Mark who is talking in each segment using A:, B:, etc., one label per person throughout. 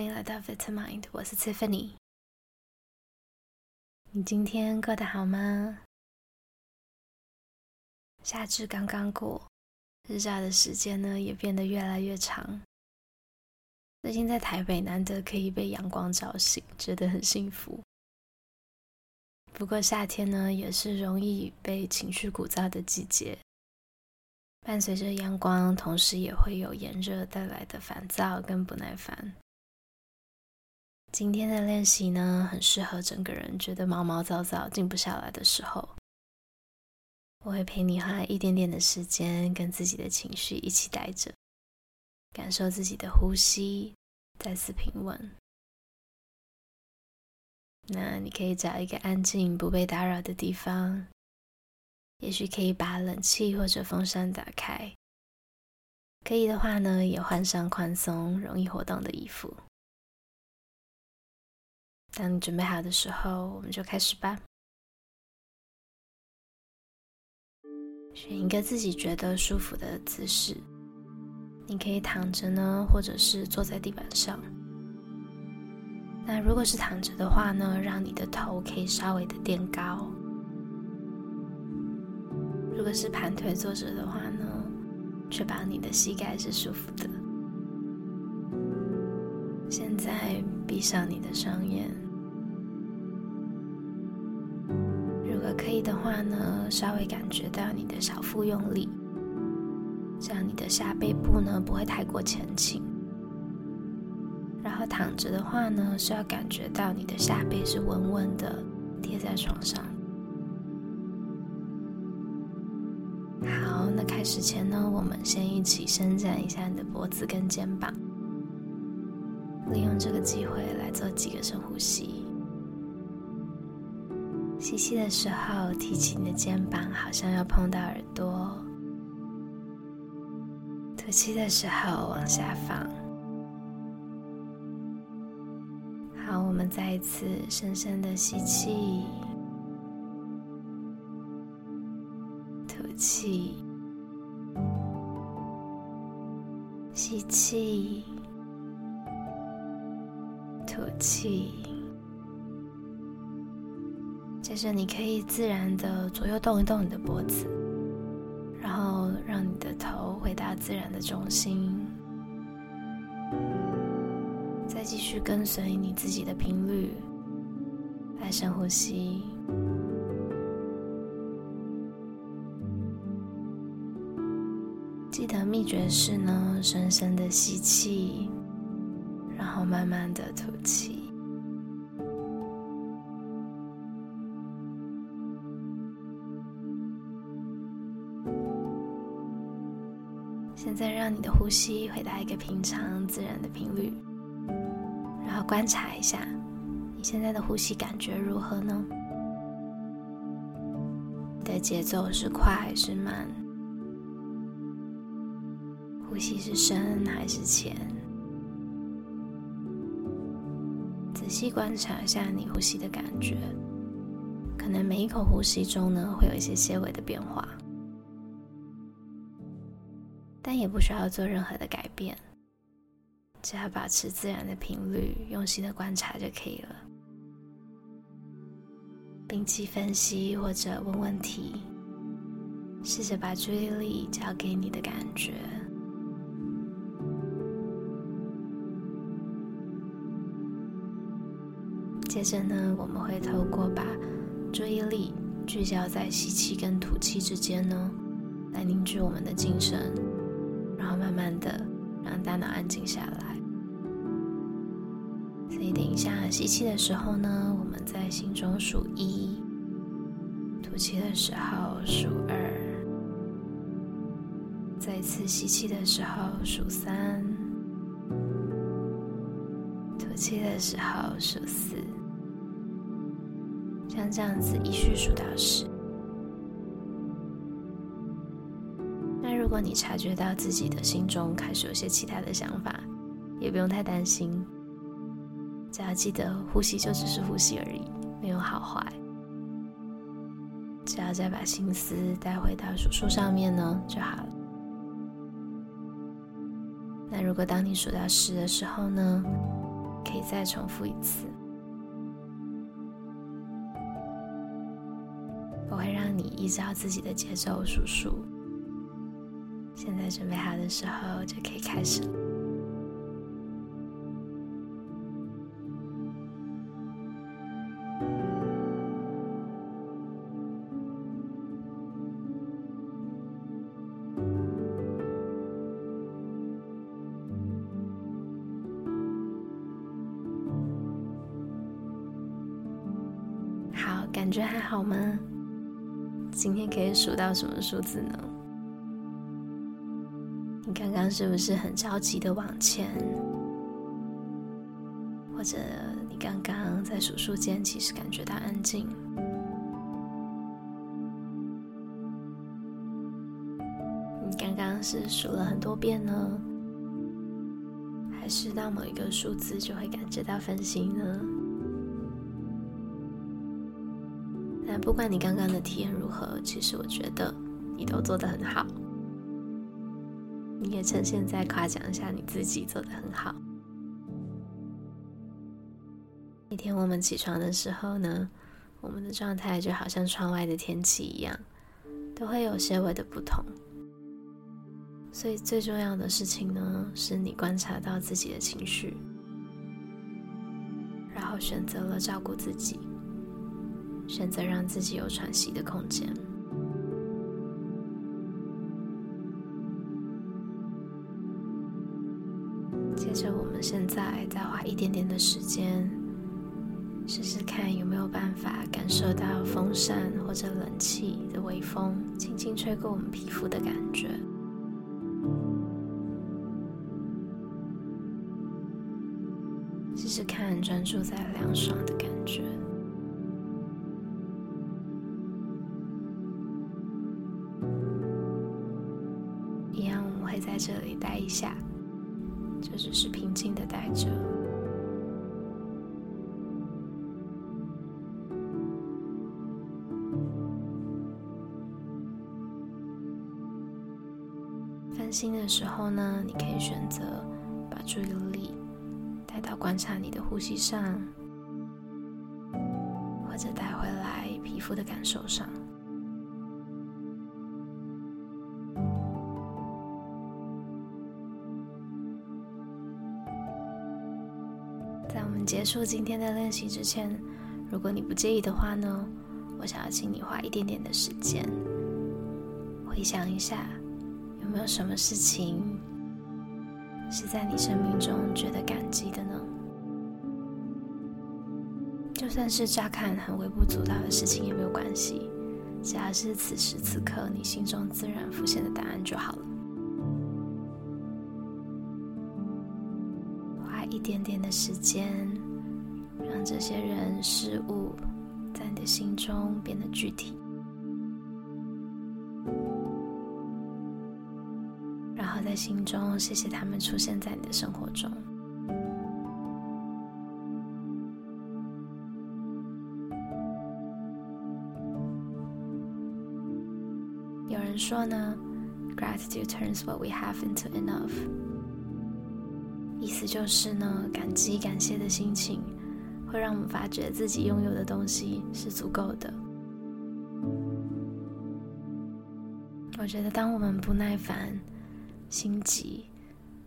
A: 欢迎来到 Vitamin，我是 Tiffany。你今天过得好吗？夏至刚刚过，日照的时间呢也变得越来越长。最近在台北难得可以被阳光照醒，觉得很幸福。不过夏天呢也是容易被情绪鼓噪的季节。伴随着阳光，同时也会有炎热带来的烦躁跟不耐烦。今天的练习呢，很适合整个人觉得毛毛躁躁、静不下来的时候。我会陪你花一点点的时间，跟自己的情绪一起待着，感受自己的呼吸，再次平稳。那你可以找一个安静、不被打扰的地方。也许可以把冷气或者风扇打开，可以的话呢，也换上宽松、容易活动的衣服。当你准备好的时候，我们就开始吧。选一个自己觉得舒服的姿势，你可以躺着呢，或者是坐在地板上。那如果是躺着的话呢，让你的头可以稍微的垫高。如果是盘腿坐着的话呢，确保你的膝盖是舒服的。现在闭上你的双眼，如果可以的话呢，稍微感觉到你的小腹用力，这样你的下背部呢不会太过前倾。然后躺着的话呢，是要感觉到你的下背是稳稳的贴在床上。好，那开始前呢，我们先一起伸展一下你的脖子跟肩膀，利用这个机会来做几个深呼吸。吸气的时候，提起你的肩膀，好像要碰到耳朵；吐气的时候，往下放。好，我们再一次深深的吸气。吐气，吸气，气。接着，你可以自然的左右动一动你的脖子，然后让你的头回到自然的中心，再继续跟随你自己的频率来深呼吸。记得秘诀是呢，深深的吸气，然后慢慢的吐气。现在让你的呼吸回到一个平常自然的频率，然后观察一下你现在的呼吸感觉如何呢？你的节奏是快还是慢？呼吸是深还是浅？细观察一下你呼吸的感觉，可能每一口呼吸中呢，会有一些些微的变化，但也不需要做任何的改变，只要保持自然的频率，用心的观察就可以了。摒弃分析或者问问题，试着把注意力交给你的感觉。接着呢，我们会透过把注意力聚焦在吸气跟吐气之间呢，来凝聚我们的精神，然后慢慢的让大脑安静下来。所以等一下吸气的时候呢，我们在心中数一；吐气的时候数二；再一次吸气的时候数三；吐气的时候数四。像这样子一序数到十。那如果你察觉到自己的心中开始有些其他的想法，也不用太担心，只要记得呼吸就只是呼吸而已，没有好坏。只要再把心思带回到数数上面呢，就好了。那如果当你数到十的时候呢，可以再重复一次。我会让你依照自己的节奏数数。现在准备好的时候，就可以开始了。好，感觉还好吗？今天可以数到什么数字呢？你刚刚是不是很着急的往前？或者你刚刚在数数间其实感觉到安静？你刚刚是数了很多遍呢？还是到某一个数字就会感觉到分心呢？但不管你刚刚的体验如何，其实我觉得你都做得很好。你也趁现在夸奖一下你自己做得很好。那天我们起床的时候呢，我们的状态就好像窗外的天气一样，都会有些微的不同。所以最重要的事情呢，是你观察到自己的情绪，然后选择了照顾自己。选择让自己有喘息的空间。接着，我们现在再花一点点的时间，试试看有没有办法感受到风扇或者冷气的微风轻轻吹过我们皮肤的感觉。试试看专注在凉爽的感觉。在这里待一下，就只是平静的待着。分心的时候呢，你可以选择把注意力带到观察你的呼吸上，或者带回来皮肤的感受上。结束今天的练习之前，如果你不介意的话呢，我想要请你花一点点的时间，回想一下，有没有什么事情是在你生命中觉得感激的呢？就算是乍看很微不足道的事情也没有关系，只要是此时此刻你心中自然浮现的答案就好了。花一点点的时间，让这些人事物在你的心中变得具体，然后在心中谢谢他们出现在你的生活中。有人说呢，Gratitude turns what we have into enough。意思就是呢，感激、感谢的心情会让我们发觉自己拥有的东西是足够的。我觉得，当我们不耐烦、心急，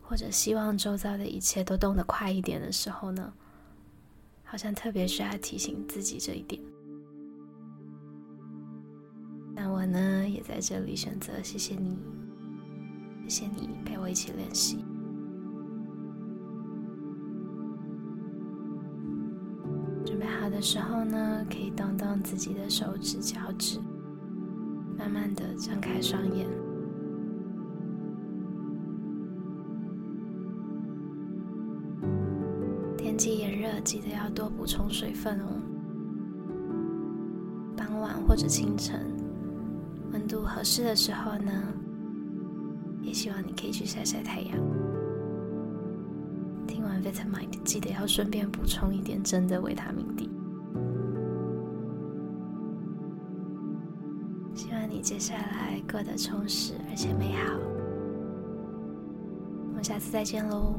A: 或者希望周遭的一切都动得快一点的时候呢，好像特别需要提醒自己这一点。那我呢，也在这里选择谢谢你，谢谢你陪我一起练习。的时候呢，可以动动自己的手指、脚趾，慢慢的张开双眼。天气炎热，记得要多补充水分哦。傍晚或者清晨，温度合适的时候呢，也希望你可以去晒晒太阳。听完 Vitamind，记得要顺便补充一点真的维他命 D。接下来过得充实而且美好，我们下次再见喽。